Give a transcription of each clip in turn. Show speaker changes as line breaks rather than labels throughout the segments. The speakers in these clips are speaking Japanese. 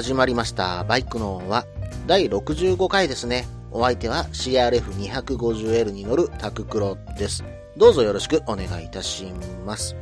始まりました。バイクの音は第65回ですね。お相手は CRF250L に乗るタククロです。どうぞよろしくお願いいたします。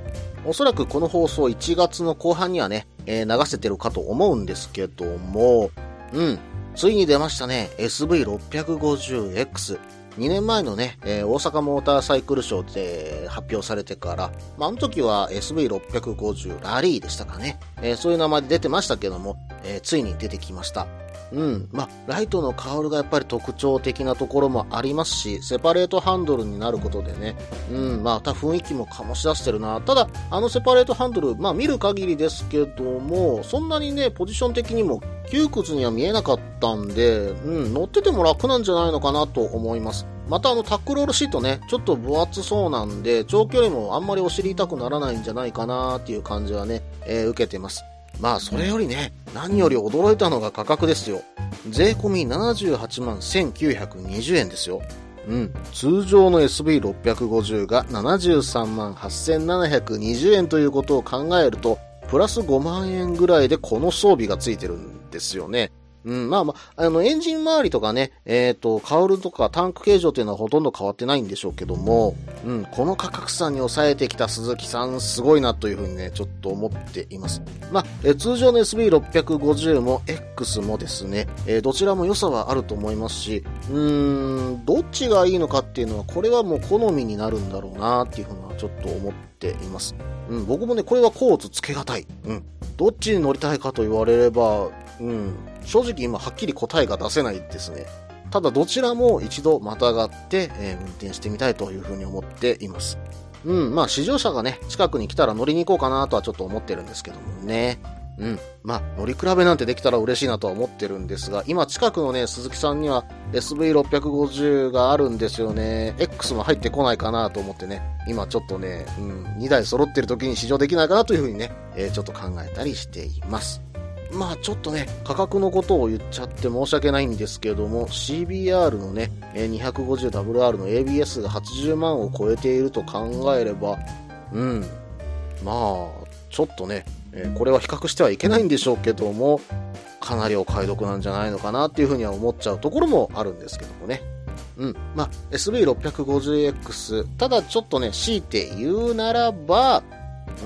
おそらくこの放送1月の後半にはね、えー流せてるかと思うんですけども、うん、ついに出ましたね、SV650X。2年前のね、えー大阪モーターサイクルショーで発表されてから、まあ、あの時は SV650 ラリーでしたかね。えーそういう名前で出てましたけども、えーついに出てきました。うん。まあ、ライトのカウルがやっぱり特徴的なところもありますし、セパレートハンドルになることでね、うん、また雰囲気も醸し出してるな。ただ、あのセパレートハンドル、まあ見る限りですけども、そんなにね、ポジション的にも窮屈には見えなかったんで、うん、乗ってても楽なんじゃないのかなと思います。またあのタックロールシートね、ちょっと分厚そうなんで、長距離もあんまりお尻痛くならないんじゃないかなっていう感じはね、えー受けてます。まあそれよりね、何より驚いたのが価格ですよ。税込み78万1920円ですよ。うん。通常の SV650 が73万8720円ということを考えると、プラス5万円ぐらいでこの装備がついてるんですよね。うん、まあまあ、あの、エンジン周りとかね、えっ、と、カウルとかタンク形状っていうのはほとんど変わってないんでしょうけども、うん、この価格差に抑えてきた鈴木さん、すごいなというふうにね、ちょっと思っています。まあ、えー通常の SV650 も X もですね、えーどちらも良さはあると思いますし、うーん、どっちがいいのかっていうのは、これはもう好みになるんだろうなっていうふうなちょっと思っています。うん、僕もね、これはコーツつけがたい。うん。どっちに乗りたいかと言われれば、うん、正直今はっきり答えが出せないですね。ただどちらも一度またがって、えー運転してみたいというふうに思っています。うん、まあ試乗車がね、近くに来たら乗りに行こうかなとはちょっと思ってるんですけどもね。うん。まあ、乗り比べなんてできたら嬉しいなとは思ってるんですが、今近くのね、鈴木さんには SV650 があるんですよね。X も入ってこないかなと思ってね、今ちょっとね、うん、2台揃ってる時に試乗できないかなというふうにね、えーちょっと考えたりしています。まあちょっとね、価格のことを言っちゃって申し訳ないんですけども、CBR のね、250WR の ABS が80万を超えていると考えれば、うん、まあ、ちょっとね、これは比較してはいけないんでしょうけども、かなりお買い得なんじゃないのかなっていうふうには思っちゃうところもあるんですけどもね。うん。まあ、SV650X、ただちょっとね、強いて言うならば、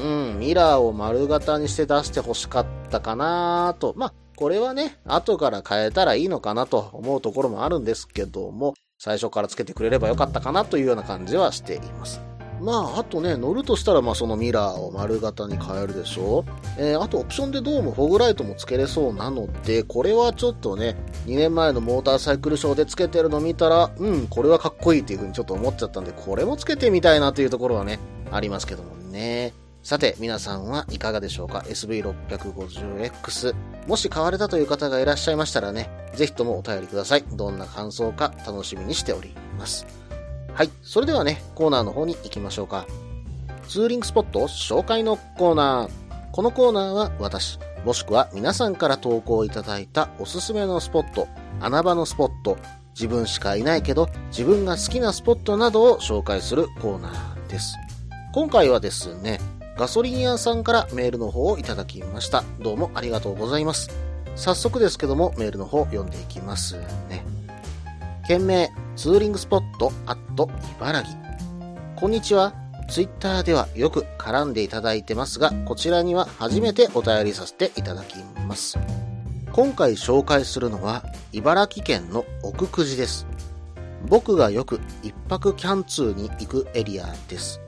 うん、ミラーを丸型にして出して欲しかったたかなと。まあ、これはね、後から変えたらいいのかなと思うところもあるんですけども、最初からつけてくれればよかったかなというような感じはしています。まあ、あとね、乗るとしたら、まあ、そのミラーを丸型に変えるでしょえーあと、オプションでどうもフォグライトもつけれそうなので、これはちょっとね、2年前のモーターサイクルショーでつけてるの見たら、うん、これはかっこいいっていう風にちょっと思っちゃったんで、これもつけてみたいなというところはね、ありますけどもね。さて、皆さんはいかがでしょうか ?SV650X。もし買われたという方がいらっしゃいましたらね、ぜひともお便りください。どんな感想か楽しみにしております。はい。それではね、コーナーの方に行きましょうか。ツーリングスポット紹介のコーナー。このコーナーは私、もしくは皆さんから投稿いただいたおすすめのスポット、穴場のスポット、自分しかいないけど自分が好きなスポットなどを紹介するコーナーです。今回はですね、ガソリン屋さんからメールの方をいただきました。どうもありがとうございます。早速ですけども、メールの方読んでいきますね。件名、ツーリングスポット、アット、茨城。こんにちは。ツイッターではよく絡んでいただいてますが、こちらには初めてお便りさせていただきます。今回紹介するのは、茨城県の奥久慈です。僕がよく一泊キャンツーに行くエリアです。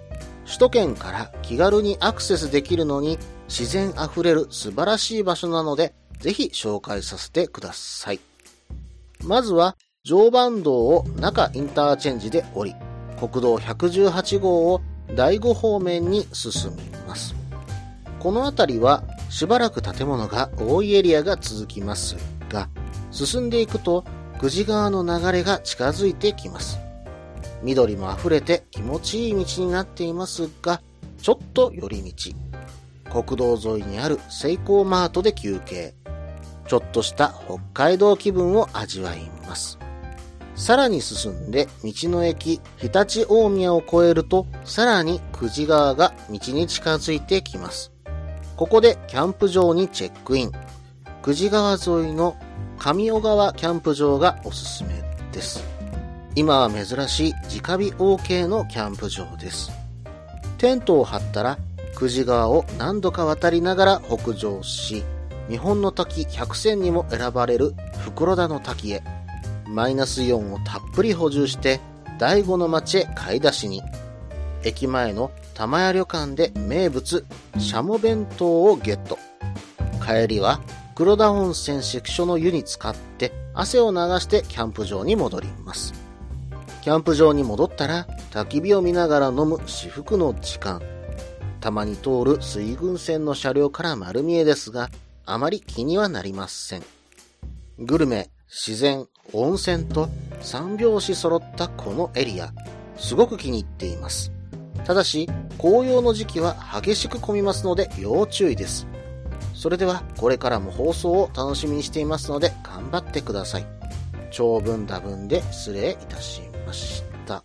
首都圏から気軽にアクセスできるのに自然あふれる素晴らしい場所なので、ぜひ紹介させてください。まずは、常磐道を中インターチェンジで降り、国道118号を第5方面に進みます。この辺りはしばらく建物が多いエリアが続きますが、進んでいくと久慈川の流れが近づいてきます。緑も溢れて気持ちいい道になっていますが、ちょっと寄り道。国道沿いにあるセイコーマートで休憩。ちょっとした北海道気分を味わいます。さらに進んで道の駅日立大宮を越えるとさらに久慈川が道に近づいてきます。ここでキャンプ場にチェックイン。久慈川沿いの上尾川キャンプ場がおすすめです。今は珍しい直火 OK のキャンプ場です。テントを張ったら久慈川を何度か渡りながら北上し、日本の滝100選にも選ばれる袋田の滝へ。マイナスイオンをたっぷり補充して第五の町へ買い出しに。駅前の玉屋旅館で名物、シャモ弁当をゲット。帰りは黒田温泉関所の湯に浸かって汗を流してキャンプ場に戻ります。キャンプ場に戻ったら焚き火を見ながら飲む至福の時間。たまに通る水軍船の車両から丸見えですが、あまり気にはなりません。グルメ、自然、温泉と三拍子揃ったこのエリア、すごく気に入っています。ただし、紅葉の時期は激しく混みますので要注意です。それでは、これからも放送を楽しみにしていますので、頑張ってください。長文多文で失礼いたしますました。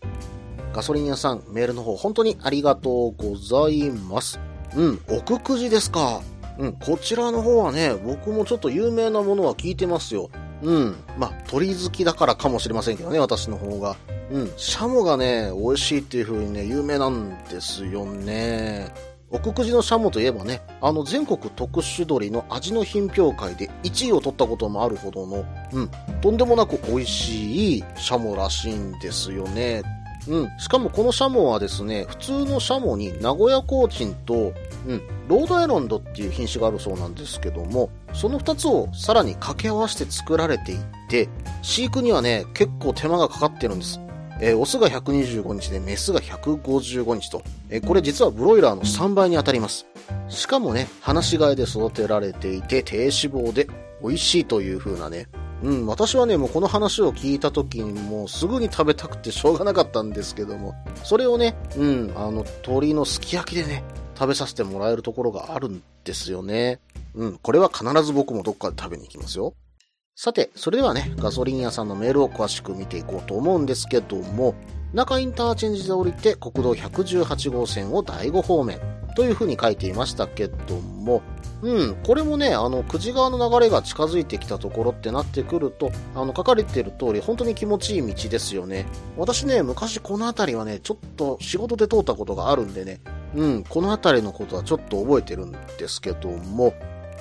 ガソリン屋さん、メールの方、本当にありがとうございます。うん、奥久慈ですか。うん、こちらの方はね、僕もちょっと有名なものは聞いてますよ。うん。まあ、鳥好きだからかもしれませんけどね、私の方が。うん。シャモがね、美味しいっていう風にね、有名なんですよね。奥久慈のシャモといえばね、あの全国特殊鳥の味の品評会で1位を取ったこともあるほどの、うん、とんでもなく美味しいシャモらしいんですよね。うん。しかもこのシャモはですね、普通のシャモに名古屋コーチンと、うん、ロードアイランドっていう品種があるそうなんですけども、その2つをさらに掛け合わせて作られていて、飼育にはね、結構手間がかかってるんです。えー、オスが125日でメスが155日と、えー、これ実はブロイラーの3倍に当たります。しかもね、放し飼いで育てられていて低脂肪で美味しいという風なね、うん、私はね、もうこの話を聞いた時にもうすぐに食べたくてしょうがなかったんですけども、それをね、うん、あの、鶏のすき焼きでね、食べさせてもらえるところがあるんですよね。うん、これは必ず僕もどっかで食べに行きますよ。さて、それではね、ガソリン屋さんのメールを詳しく見ていこうと思うんですけども、中インターチェンジで降りて国道118号線を第5方面という風に書いていましたけども、うん、これもね、あの、久慈川の流れが近づいてきたところってなってくると、あの、書かれてる通り、本当に気持ちいい道ですよね。私ね、昔この辺りはね、ちょっと仕事で通ったことがあるんでね、うん、この辺りのことはちょっと覚えてるんですけども、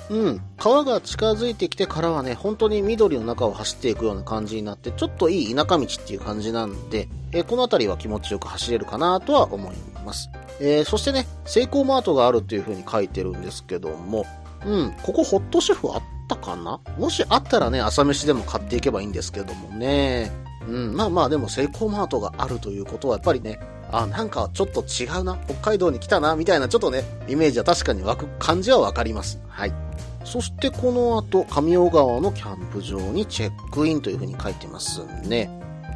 うん、川が近づいてきてからはね、本当に緑の中を走っていくような感じになって、ちょっといい田舎道っていう感じなんで、えー、この辺りは気持ちよく走れるかなとは思います。えー、そしてね、セイコーマートがあるっていう風に書いてるんですけども、うん、ここホットシェフあったかな？もしあったらね、朝飯でも買っていけばいいんですけどもね。うん、まあまあでもセイコーマートがあるということはやっぱりね、あ、なんかちょっと違うな、北海道に来たな、みたいなちょっとね、イメージは確かに湧く感じはわかります。はい。そしてこの後、上尾川のキャンプ場にチェックインという風に書いてますね。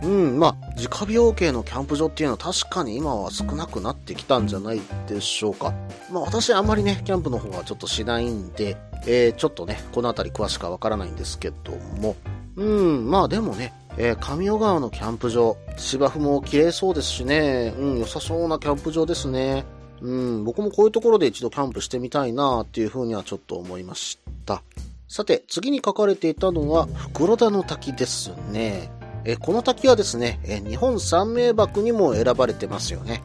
うん、まあ、直火 OK のキャンプ場っていうのは確かに今は少なくなってきたんじゃないでしょうか。まあ私あんまりね、キャンプの方はちょっとしないんで、えー、ちょっとね、この辺り詳しくはわからないんですけども、うん、まあでもね、えー、上尾川のキャンプ場、芝生も綺麗そうですしね、うん、良さそうなキャンプ場ですね。うん、僕もこういうところで一度キャンプしてみたいなっていうふうにはちょっと思いました。さて、次に書かれていたのは、袋田の滝ですね。えこの滝はですね、え日本三名瀑にも選ばれてますよね。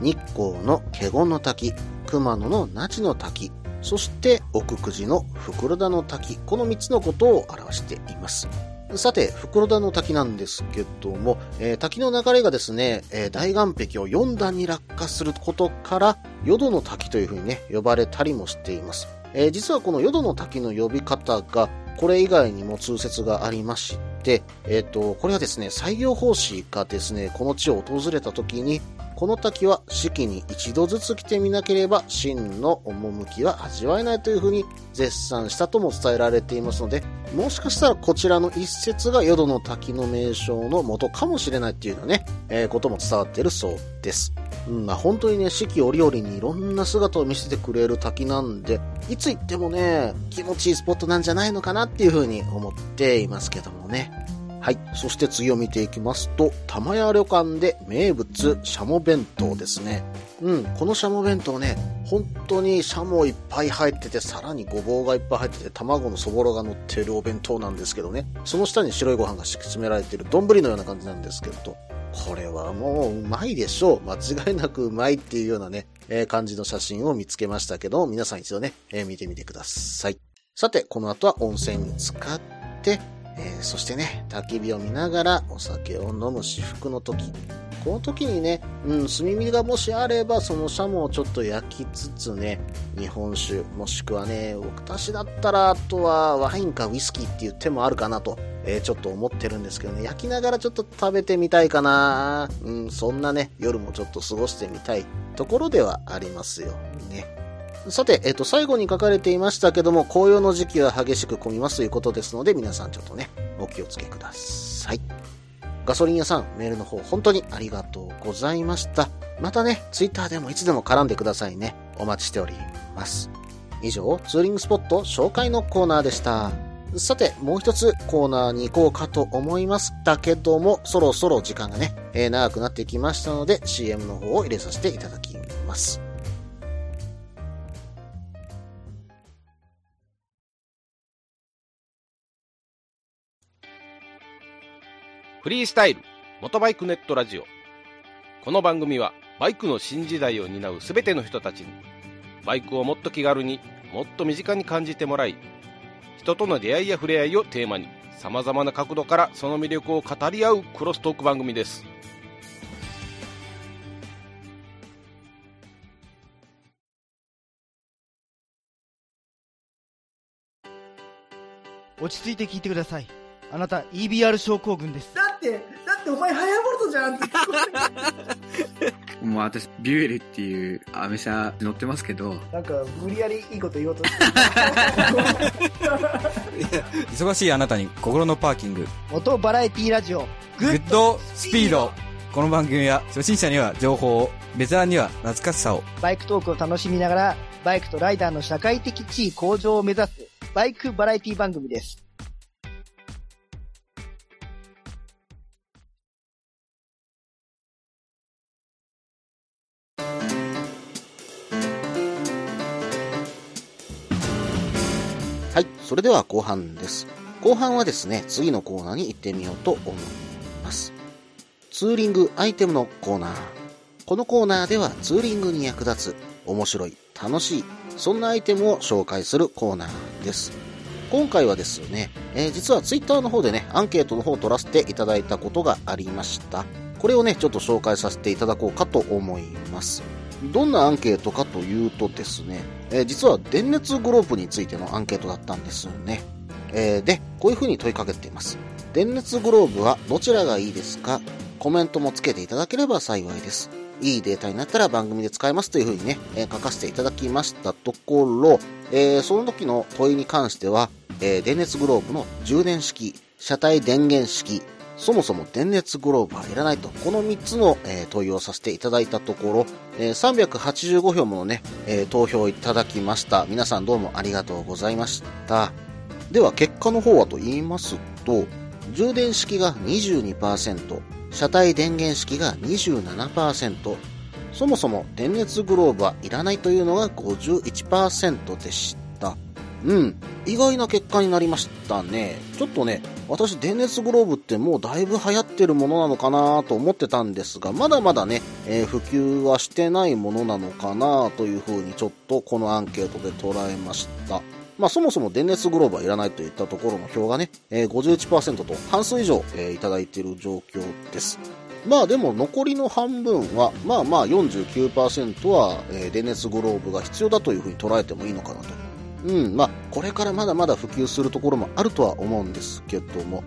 日光の華厳の滝、熊野の那智の滝、そして奥久慈の袋田の滝、この3つのことを表しています。さて、袋田の滝なんですけども、えー、滝の流れがですね、えー、大岩壁を4段に落下することから、淀の滝というふうにね、呼ばれたりもしています。えー、実はこの淀の滝の呼び方が、これ以外にも通説がありまして、えっ、と、これはですね、西行法師がですね、この地を訪れた時に、この滝は四季に一度ずつ来てみなければ真の趣は味わえないというふうに絶賛したとも伝えられていますので、もしかしたらこちらの一節が淀の滝の名称の元かもしれないっていうのね、えー、ことも伝わっているそうです。うん、まあ、本当にね、四季折々にいろんな姿を見せてくれる滝なんで、いつ行ってもね、気持ちいいスポットなんじゃないのかなっていうふうに思っていますけどもね。はい。そして次を見ていきますと、玉屋旅館で名物、シャモ弁当ですね。うん、このシャモ弁当ね、本当にシャモいっぱい入ってて、さらにごぼうがいっぱい入ってて、卵のそぼろが乗ってるお弁当なんですけどね、その下に白いご飯が敷き詰められている丼のような感じなんですけど、これはもううまいでしょう。間違いなくうまいっていうようなね、えー、感じの写真を見つけましたけど、皆さん一度ね、えー、見てみてください。さて、この後は温泉に浸かって、えー、そしてね、焚き火を見ながらお酒を飲む至福の時。この時にね、うん、炭火がもしあれば、そのシャモをちょっと焼きつつね、日本酒、もしくはね、僕たちだったら、あとはワインかウイスキーっていう手もあるかなと、えー、ちょっと思ってるんですけどね、焼きながらちょっと食べてみたいかな。うん、そんなね、夜もちょっと過ごしてみたいところではありますよ。ね。さて、えっ、と、最後に書かれていましたけども、紅葉の時期は激しく混みますということですので、皆さんちょっとね、お気をつけください。ガソリン屋さん、メールの方、本当にありがとうございました。またね、ツイッターでもいつでも絡んでくださいね。お待ちしております。以上、ツーリングスポット紹介のコーナーでした。さて、もう一つコーナーに行こうかと思いましたけども、そろそろ時間がね、えー、長くなってきましたので、CM の方を入れさせていただきます。
フリースタイル元バイクネットラジオ。この番組はバイクの新時代を担うすべての人たちにバイクをもっと気軽にもっと身近に感じてもらい人との出会いや触れ合いをテーマにさまざまな角度からその魅力を語り合うクロストーク番組です。
落ち着いて聞いてください。あなた EBR 症候群です。
だってだってお前ハヤボルトじゃんって。
もう私ビュエルっていうアメ車乗ってますけど。
なんか無理やりいいこと言おうとして
忙しいあなたに心のパーキング。
モトバラエティラジオ。
グッドスピード。この番組は初心者には情報をベテランには懐かしさを。
バイクトークを楽しみながらバイクとライダーの社会的地位向上を目指すバイクバラエティ番組です
それでは後半です。後半はですね、次のコーナーに行ってみようと思います。ツーリングアイテムのコーナー。このコーナーではツーリングに役立つ、面白い、楽しい、そんなアイテムを紹介するコーナーです。今回はですね、えー、実はツイッターの方でね、アンケートの方を取らせていただいたことがありました。これをね、ちょっと紹介させていただこうかと思います。どんなアンケートかというとですね、えー、実は電熱グローブについてのアンケートだったんですよね。えー、で、こういう風に問いかけています。電熱グローブはどちらがいいですか？コメントもつけていただければ幸いです。いいデータになったら番組で使えますという風にね、えー、書かせていただきましたところ、えー、その時の問いに関しては、えー、電熱グローブの充電式、車体電源式、そもそも電熱グローブはいらないと、この3つの、えー、問いをさせていただいたところ、えー、385票ものね、えー、投票いただきました。皆さんどうもありがとうございました。では結果の方はと言いますと、充電式が22%、車体電源式が27%、そもそも電熱グローブはいらないというのが51%でした。うん。意外な結果になりましたね。ちょっとね、私、電熱グローブってもうだいぶ流行ってるものなのかなと思ってたんですが、まだまだね、えー、普及はしてないものなのかなというふうにちょっとこのアンケートで捉えました。まあそもそも電熱グローブはいらないといったところの票がね、えー、51%と半数以上、えー、いただいている状況です。まあでも残りの半分は、まあまあ49%は、え、電熱グローブが必要だというふうに捉えてもいいのかなと。うん、まあ、これからまだまだ普及するところもあるとは思うんですけども、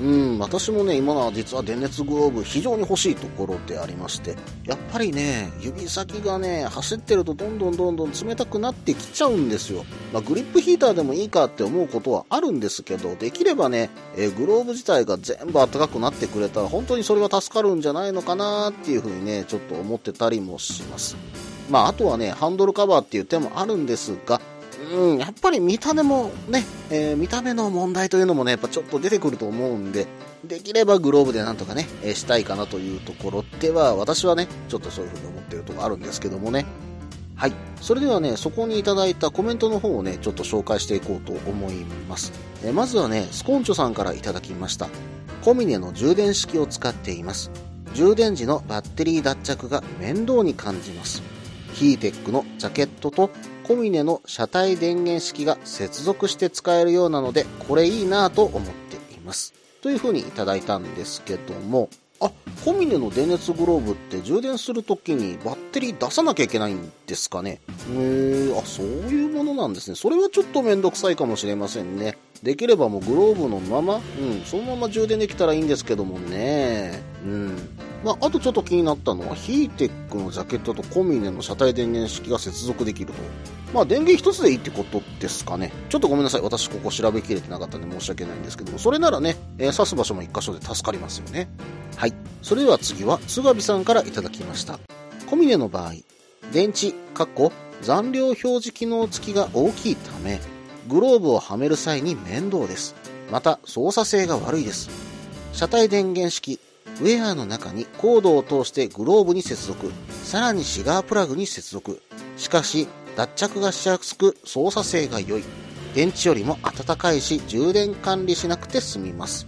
うん、私もね、今のは実は電熱グローブ非常に欲しいところでありまして、やっぱりね、指先がね、走ってるとどんどんどんどん冷たくなってきちゃうんですよ。まあ、グリップヒーターでもいいかって思うことはあるんですけど、できればね、えーグローブ自体が全部暖かくなってくれたら、本当にそれは助かるんじゃないのかなっていうふうにね、ちょっと思ってたりもします。まあ、あとはね、ハンドルカバーっていう手もあるんですが、うん、やっぱり見た目もね、えー見た目の問題というのもね、やっぱちょっと出てくると思うんで、できればグローブでなんとかね、えーしたいかなというところでは、私はね、ちょっとそういうふうに思ってるとこあるんですけどもね。はい。それではね、そこにいただいたコメントの方をね、ちょっと紹介していこうと思います。えーまずはね、スコンチョさんからいただきました。コミネの充電式を使っています。充電時のバッテリー脱着が面倒に感じます。ヒーテックのジャケットとコミネの車体電源式が接続して使えるようなので、これいいなぁと思っています。というふうにいただいたんですけども、あ、コミネの電熱グローブって充電するときにバッテリー出さなきゃいけないんですかねへー、あ、そういうものなんですね。それはちょっとめんどくさいかもしれませんね。できればもうグローブのまま、うん、そのまま充電できたらいいんですけどもね。うん。まあ、あとちょっと気になったのは、ヒーテックのジャケットとコミネの車体電源式が接続できると。まあ、電源一つでいいってことですかね。ちょっとごめんなさい。私ここ調べきれてなかったんで申し訳ないんですけども、それならね、えー刺す場所も一箇所で助かりますよね。はい。それでは次は、津上さんからいただきました。コミネの場合、電池、かっこ残量表示機能付きが大きいため、グローブをはめる際に面倒です。また、操作性が悪いです。車体電源式、ウェアの中にコードを通してグローブに接続、さらにシガープラグに接続。しかし、脱着がしやすく操作性が良い。電池よりも暖かいし、充電管理しなくて済みます。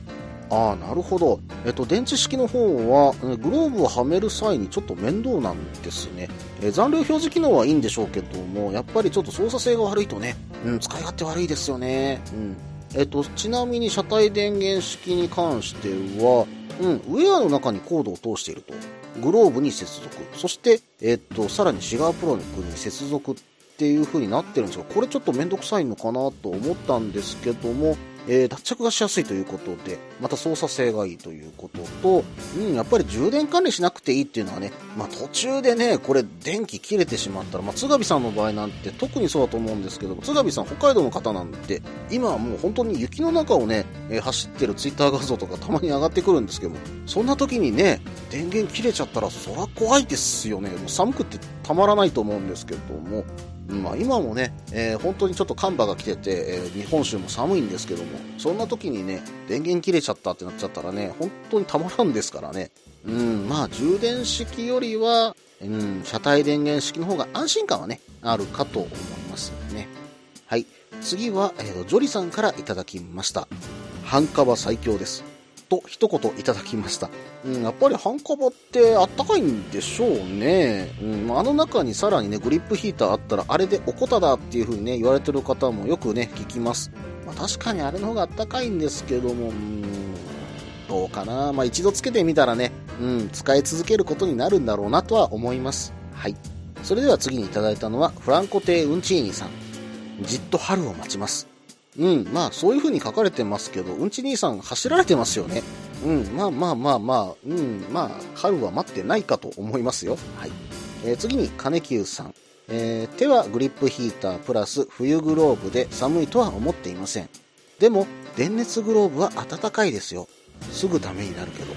ああ、なるほど。えっと、電池式の方は、グローブをはめる際にちょっと面倒なんですね。え残量表示機能はいいんでしょうけども、やっぱりちょっと操作性が悪いとね、うん、使い勝手悪いですよね。うん。えっと、ちなみに車体電源式に関しては、うん、ウェアの中にコードを通していると。グローブに接続。そして、えっと、さらにシガープロに接続っていう風になってるんですが、これちょっとめんどくさいのかなと思ったんですけども、えー脱着がしやすいということで、また操作性がいいということと、うん、やっぱり充電管理しなくていいっていうのはね、まあ途中でね、これ電気切れてしまったら、まあ津上さんの場合なんて特にそうだと思うんですけど、津上さん北海道の方なんて、今はもう本当に雪の中をね、えー走ってるツイッター画像とかたまに上がってくるんですけども、そんな時にね、電源切れちゃったらそら怖いですよね。もう寒くてたまらないと思うんですけども、まあ、今もね、えー本当にちょっと寒波が来てて、えー日本州も寒いんですけども、そんな時にね、電源切れちゃったってなっちゃったらね、本当にたまらんですからね。うん、まあ、充電式よりは、うん、車体電源式の方が安心感はね、あるかと思いますね。はい。次は、えージョリさんからいただきました。半カバ最強です。と一言いただきました。うん、やっぱり半カバってあったかいんでしょうね。うん、ああの中にさらにね、グリップヒーターあったら、あれでおこただっていう風にね、言われてる方もよくね、聞きます。まあ確かにあれの方があったかいんですけども、うん、どうかな。まあ一度つけてみたらね、うん、使い続けることになるんだろうなとは思います。はい。それでは次にいただいたのは、フランコ亭ウンチーニさん。じっと春を待ちます。うん、まあそういう風に書かれてますけど、うんち兄さん走られてますよね。うん、まあまあまあまあ、うん、まあ春は待ってないかと思いますよ。はい。えー次に金久さん。えー手はグリップヒータープラス冬グローブで寒いとは思っていません。でも、電熱グローブは暖かいですよ。すぐダメになるけど。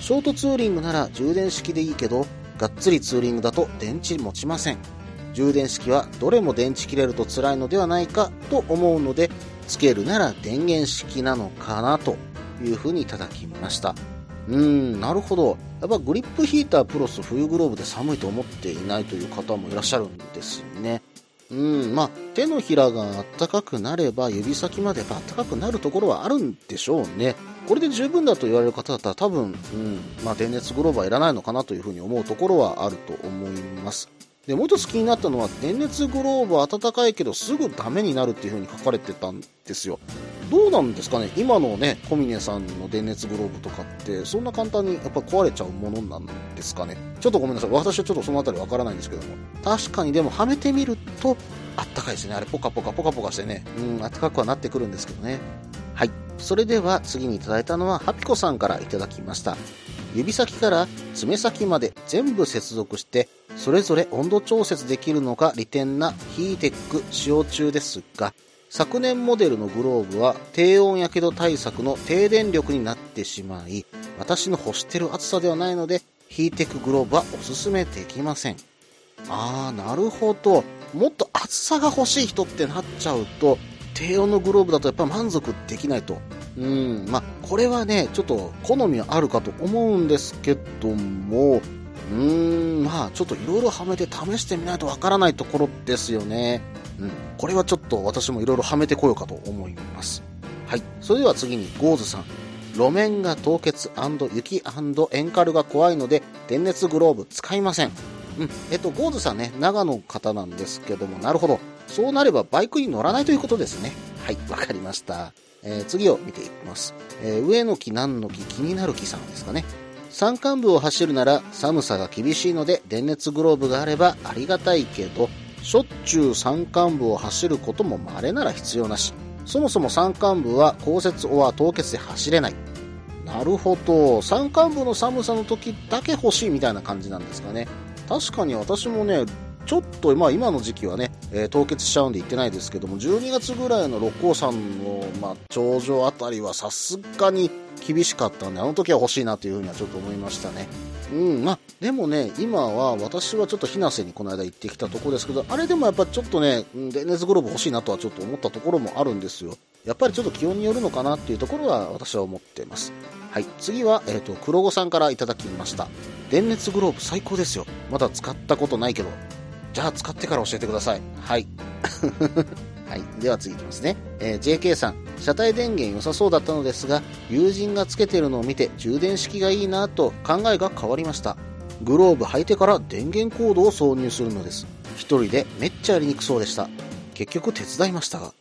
ショートツーリングなら充電式でいいけど、がっつりツーリングだと電池持ちません。充電式はどれも電池切れると辛いのではないかと思うので、つけるなら電源式なのかなというふうにいただきました。うーん、なるほど。やっぱグリップヒータープロス冬グローブで寒いと思っていないという方もいらっしゃるんですね。うん、まあ、手のひらが暖かくなれば指先まで暖かくなるところはあるんでしょうね。これで十分だと言われる方だったら多分、うん、まあ、電熱グローブはいらないのかなというふうに思うところはあると思います。で、もう一つ気になったのは、電熱グローブ暖かいけどすぐダメになるっていう風に書かれてたんですよ。どうなんですかね今のね、コミネさんの電熱グローブとかって、そんな簡単にやっぱ壊れちゃうものなんですかねちょっとごめんなさい。私はちょっとそのあたりわからないんですけども。確かにでもはめてみると、あったかいですね。あれポカポカポカポカしてね。うん、暖かくはなってくるんですけどね。はい。それでは次にいただいたのはハピコさんからいただきました。指先から爪先まで全部接続して、それぞれ温度調節できるのが利点なヒーテック使用中ですが、昨年モデルのグローブは低温やけど対策の低電力になってしまい、私の欲してる厚さではないので、ヒーテックグローブはおすすめできません。あー、なるほど。もっと厚さが欲しい人ってなっちゃうと、低温のグローブだとやっぱ満足できないと。うん、まあ、これはね、ちょっと好みはあるかと思うんですけども、うーん、まあ、ちょっといろいろはめて試してみないとわからないところですよね。うん、これはちょっと私もいろいろはめてこようかと思います。はい。それでは次に、ゴーズさん。路面が凍結雪塩カルが怖いので、電熱グローブ使いません。うん。えっと、ゴーズさんね、長野の方なんですけども、なるほど。そうなればバイクに乗らないということですね。はい、わかりました。えー次を見ていきます。えー上の木、何の木、気になる木さんですかね。山間部を走るなら寒さが厳しいので電熱グローブがあればありがたいけど、しょっちゅう山間部を走ることも稀なら必要なし。そもそも山間部は降雪は凍結で走れない。なるほど。山間部の寒さの時だけ欲しいみたいな感じなんですかね。確かに私もね、ちょっと、まあ今の時期はね、えー凍結しちゃうんで行ってないですけども、12月ぐらいの六甲山の、まあ、頂上あたりはさすがに厳しかったんで、あの時は欲しいなというふうにはちょっと思いましたね。うん、まあ、でもね、今は私はちょっと日生にこの間行ってきたとこですけど、あれでもやっぱちょっとね、電熱グローブ欲しいなとはちょっと思ったところもあるんですよ。やっぱりちょっと気温によるのかなっていうところは私は思ってます。はい。次は、えっ、と、黒子さんからいただきました。電熱グローブ最高ですよ。まだ使ったことないけど。じゃあ使ってから教えてください。はい。はい。では次いきますね。えー JK さん、車体電源良さそうだったのですが、友人がつけてるのを見て充電式がいいなと考えが変わりました。グローブ履いてから電源コードを挿入するのです。一人でめっちゃやりにくそうでした。結局手伝いましたが。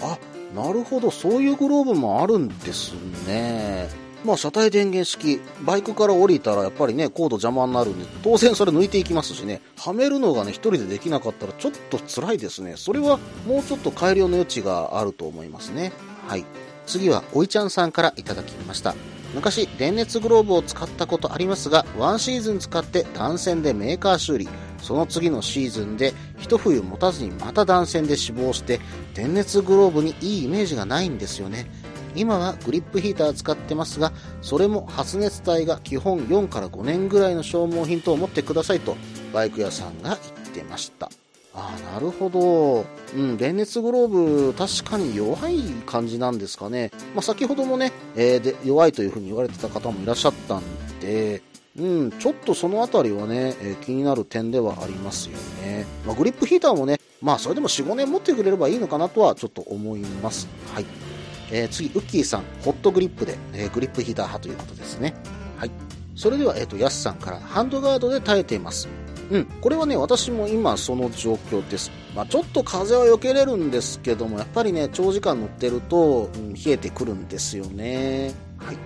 あ、なるほど、そういうグローブもあるんですね。まあ、車体電源式、バイクから降りたらやっぱりね、コード邪魔になるんで、当然それ抜いていきますしね、はめるのがね、一人でできなかったらちょっと辛いですね。それはもうちょっと改良の余地があると思いますね。はい。次は、おいちゃんさんからいただきました。昔、電熱グローブを使ったことありますが、ワンシーズン使って断線でメーカー修理。その次のシーズンで、一冬持たずにまた断線で死亡して、電熱グローブにいいイメージがないんですよね。今はグリップヒーター使ってますが、それも発熱体が基本4から5年ぐらいの消耗品と思ってくださいと、バイク屋さんが言ってました。ああ、なるほど。うん、電熱グローブ、確かに弱い感じなんですかね。まあ、先ほどもね、えーで、弱いというふうに言われてた方もいらっしゃったんで、うん、ちょっとそのあたりはね、えー気になる点ではありますよね。まあ、グリップヒーターもね、まあ、それでも4、5年持ってくれればいいのかなとはちょっと思います。はい。えー次、ウッキーさん、ホットグリップで、えーグリップヒーター派ということですね。はい。それでは、えっ、と、ヤスさんから、ハンドガードで耐えています。うん、これはね、私も今その状況です。まあ、ちょっと風は避けれるんですけども、やっぱりね、長時間乗ってると、うん冷えてくるんですよね。はい。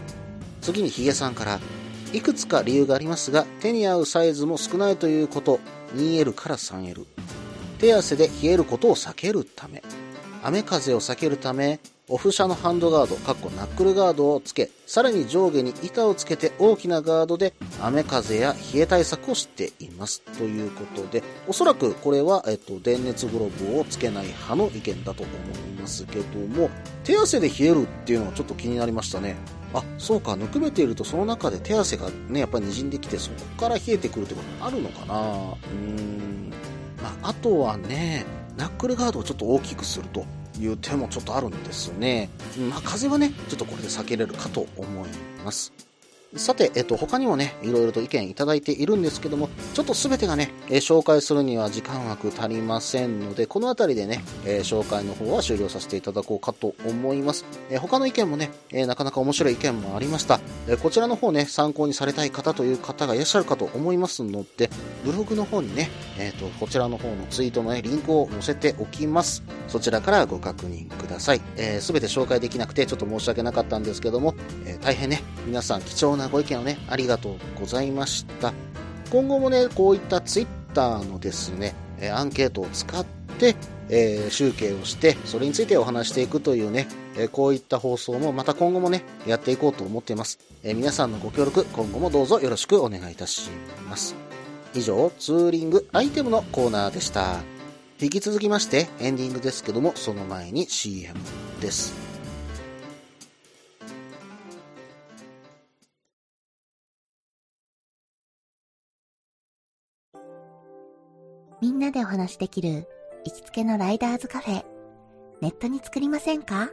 次にヒゲさんから、いくつか理由がありますが、手に合うサイズも少ないということ、2L から 3L。手汗で冷えることを避けるため。雨風を避けるため、オフ車のハンドガード、かっこナックルガードをつけ、さらに上下に板をつけて大きなガードで雨風や冷え対策をしています。ということで、おそらくこれは、えっと、電熱グローブをつけない派の意見だと思いますけども、手汗で冷えるっていうのはちょっと気になりましたね。あ、そうか、ぬくめているとその中で手汗がね、やっぱり滲んできて、そこから冷えてくるってこともあるのかなうーん。まあ、あとはね、ナックルガードをちょっと大きくするという手もちょっとあるんですね。まあ、風はね、ちょっとこれで避けれるかと思います。さて、えっと、他にもね、いろいろと意見いただいているんですけども、ちょっとすべてがね、えー紹介するには時間枠足りませんので、このあたりでね、えー紹介の方は終了させていただこうかと思います。えー他の意見もね、えなかなか面白い意見もありました。えこちらの方ね、参考にされたい方という方がいらっしゃるかと思いますので、ブログの方にね、えっ、と、こちらの方のツイートのね、リンクを載せておきます。そちらからご確認ください。えー、すべて紹介できなくてちょっと申し訳なかったんですけども、え大変ね、皆さん貴重なご意見をね、ありがとうございました。今後もね、こういったツイッターのですね、アンケートを使って、えー集計をして、それについてお話していくというね、えーこういった放送もまた今後もね、やっていこうと思っています。えー皆さんのご協力、今後もどうぞよろしくお願いいたします。以上、ツーリングアイテムのコーナーでした。引き続きまして、エンディングですけども、その前に CM です。
でお話しできる行きつけのライダーズカフェ、ネットに作りませんか？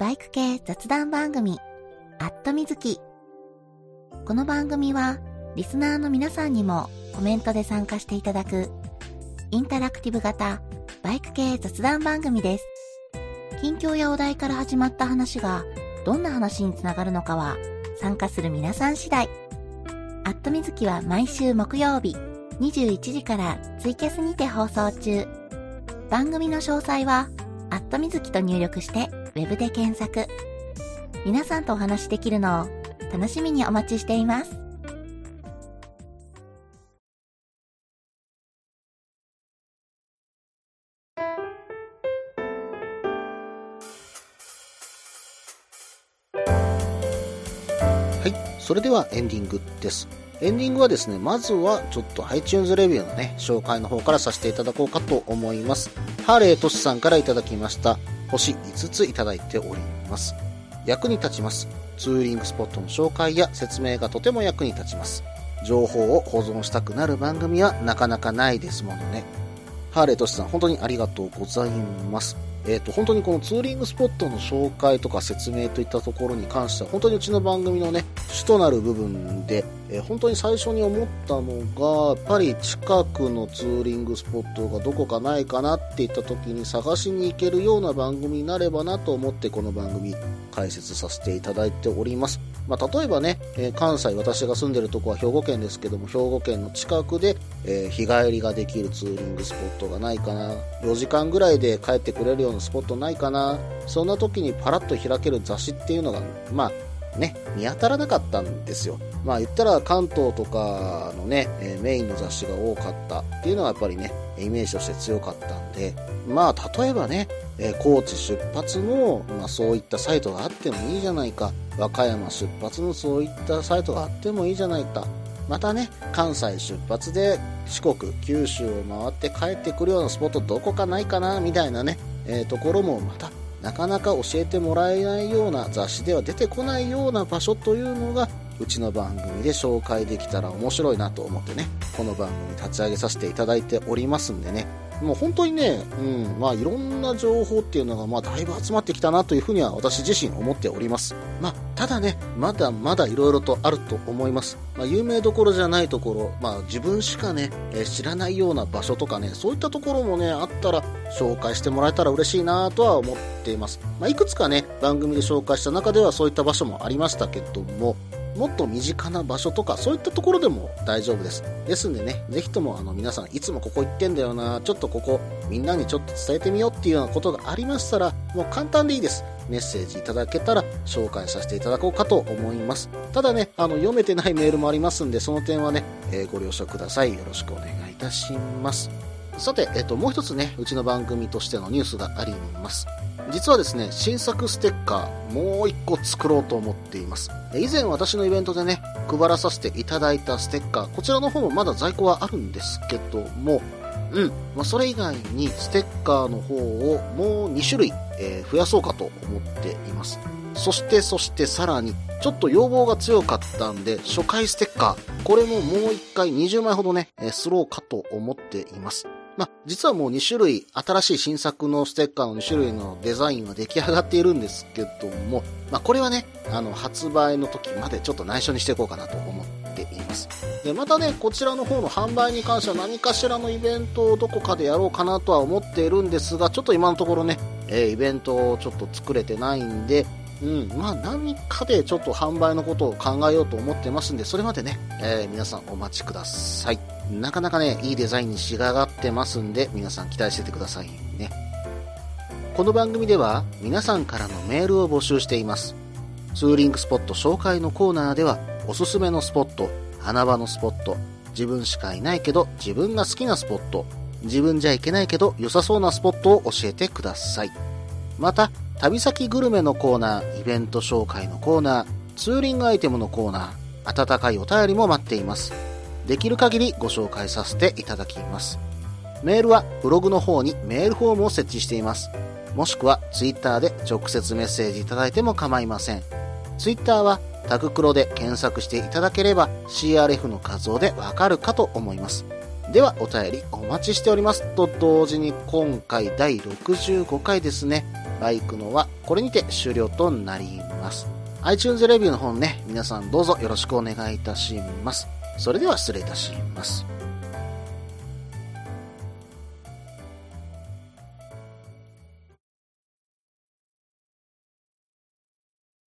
バイク系雑談番組、アットみずき。この番組は、リスナーの皆さんにもコメントで参加していただく、インタラクティブ型バイク系雑談番組です。近況やお題から始まった話が、どんな話につながるのかは、参加する皆さん次第。アットみずきは毎週木曜日、21時からツイキャスにて放送中。番組の詳細は、アットみずきと入力して、ウェブで検索。皆さんとお話しできるのを楽しみにお待ちしています。
はい。それではエンディングです。エンディングはですね、まずはちょっと iTunes レビューのね、紹介の方からさせていただこうかと思います。ハーレートシさんからいただきました。星5ついただいております。役に立ちます。ツーリングスポットの紹介や説明がとても役に立ちます。情報を保存したくなる番組はなかなかないですものね。ハーレートシさん、本当にありがとうございます。えっ、と、本当にこのツーリングスポットの紹介とか説明といったところに関しては、本当にうちの番組のね、主となる部分で、えー本当に最初に思ったのが、やっぱり近くのツーリングスポットがどこかないかなっていった時に探しに行けるような番組になればなと思ってこの番組解説させていただいております。まあ、例えばね、えー関西、私が住んでるとこは兵庫県ですけども、兵庫県の近くで、えー日帰りができるツーリングスポットがないかな、4時間ぐらいで帰ってくれるようなスポットないかな、そんな時にパラッと開ける雑誌っていうのが、まあ、ね、見当たらなかったんですよ。まあ言ったら関東とかのね、えーメインの雑誌が多かったっていうのがやっぱりね、イメージとして強かったんで、まあ例えばね、えー高知出発の、まあそういったサイトがあってもいいじゃないか。和歌山出発のそういったサイトがあってもいいじゃないか。またね、関西出発で四国、九州を回って帰ってくるようなスポットどこかないかな、みたいなね、えーところもまたなかなか教えてもらえないような雑誌では出てこないような場所というのがうちの番組で紹介できたら面白いなと思ってねこの番組立ち上げさせていただいておりますんでねもう本当にね、うん、まあいろんな情報っていうのがまあだいぶ集まってきたなというふうには私自身思っております。まあただね、まだまだいろいろとあると思います。まあ有名どころじゃないところ、まあ自分しかね、え知らないような場所とかね、そういったところもね、あったら紹介してもらえたら嬉しいなとは思っています。まあいくつかね、番組で紹介した中ではそういった場所もありましたけども、もっと身近な場所とかそういったところでも大丈夫です。ですんでね、ぜひともあの皆さんいつもここ行ってんだよな、ちょっとここみんなにちょっと伝えてみようっていうようなことがありましたら、もう簡単でいいです。メッセージいただけたら紹介させていただこうかと思います。ただね、あの読めてないメールもありますんで、その点はね、えーご了承ください。よろしくお願いいたします。さて、えっと、もう一つね、うちの番組としてのニュースがあります。実はですね、新作ステッカー、もう一個作ろうと思っています。以前私のイベントでね、配らさせていただいたステッカー、こちらの方もまだ在庫はあるんですけども、うん、まあ、それ以外にステッカーの方をもう2種類、えー増やそうかと思っています。そして、そしてさらに、ちょっと要望が強かったんで、初回ステッカー、これももう一回20枚ほどね、えースローかと思っています。まあ、実はもう2種類、新しい新作のステッカーの2種類のデザインは出来上がっているんですけども、まあ、これはね、あの、発売の時までちょっと内緒にしていこうかなと思っています。で、またね、こちらの方の販売に関しては何かしらのイベントをどこかでやろうかなとは思っているんですが、ちょっと今のところね、えーイベントをちょっと作れてないんで、うん、まあ何かでちょっと販売のことを考えようと思ってますんで、それまでね、えー皆さんお待ちください。なかなかね、いいデザインに仕上がってますんで、皆さん期待しててくださいね。この番組では皆さんからのメールを募集しています。ツーリングスポット紹介のコーナーでは、おすすめのスポット、穴場のスポット、自分しかいないけど自分が好きなスポット、自分じゃいけないけど良さそうなスポットを教えてください。また、旅先グルメのコーナー、イベント紹介のコーナー、ツーリングアイテムのコーナー、温かいお便りも待っています。できる限りご紹介させていただきます。メールはブログの方にメールフォームを設置しています。もしくはツイッターで直接メッセージいただいても構いません。ツイッターはタグクロで検索していただければ CRF の画像でわかるかと思います。ではお便りお待ちしております。と同時に今回第65回ですね。バイクのはこれにて終了となります。iTunes レビューの方ね、皆さんどうぞよろしくお願いいたします。それでは失礼いたします。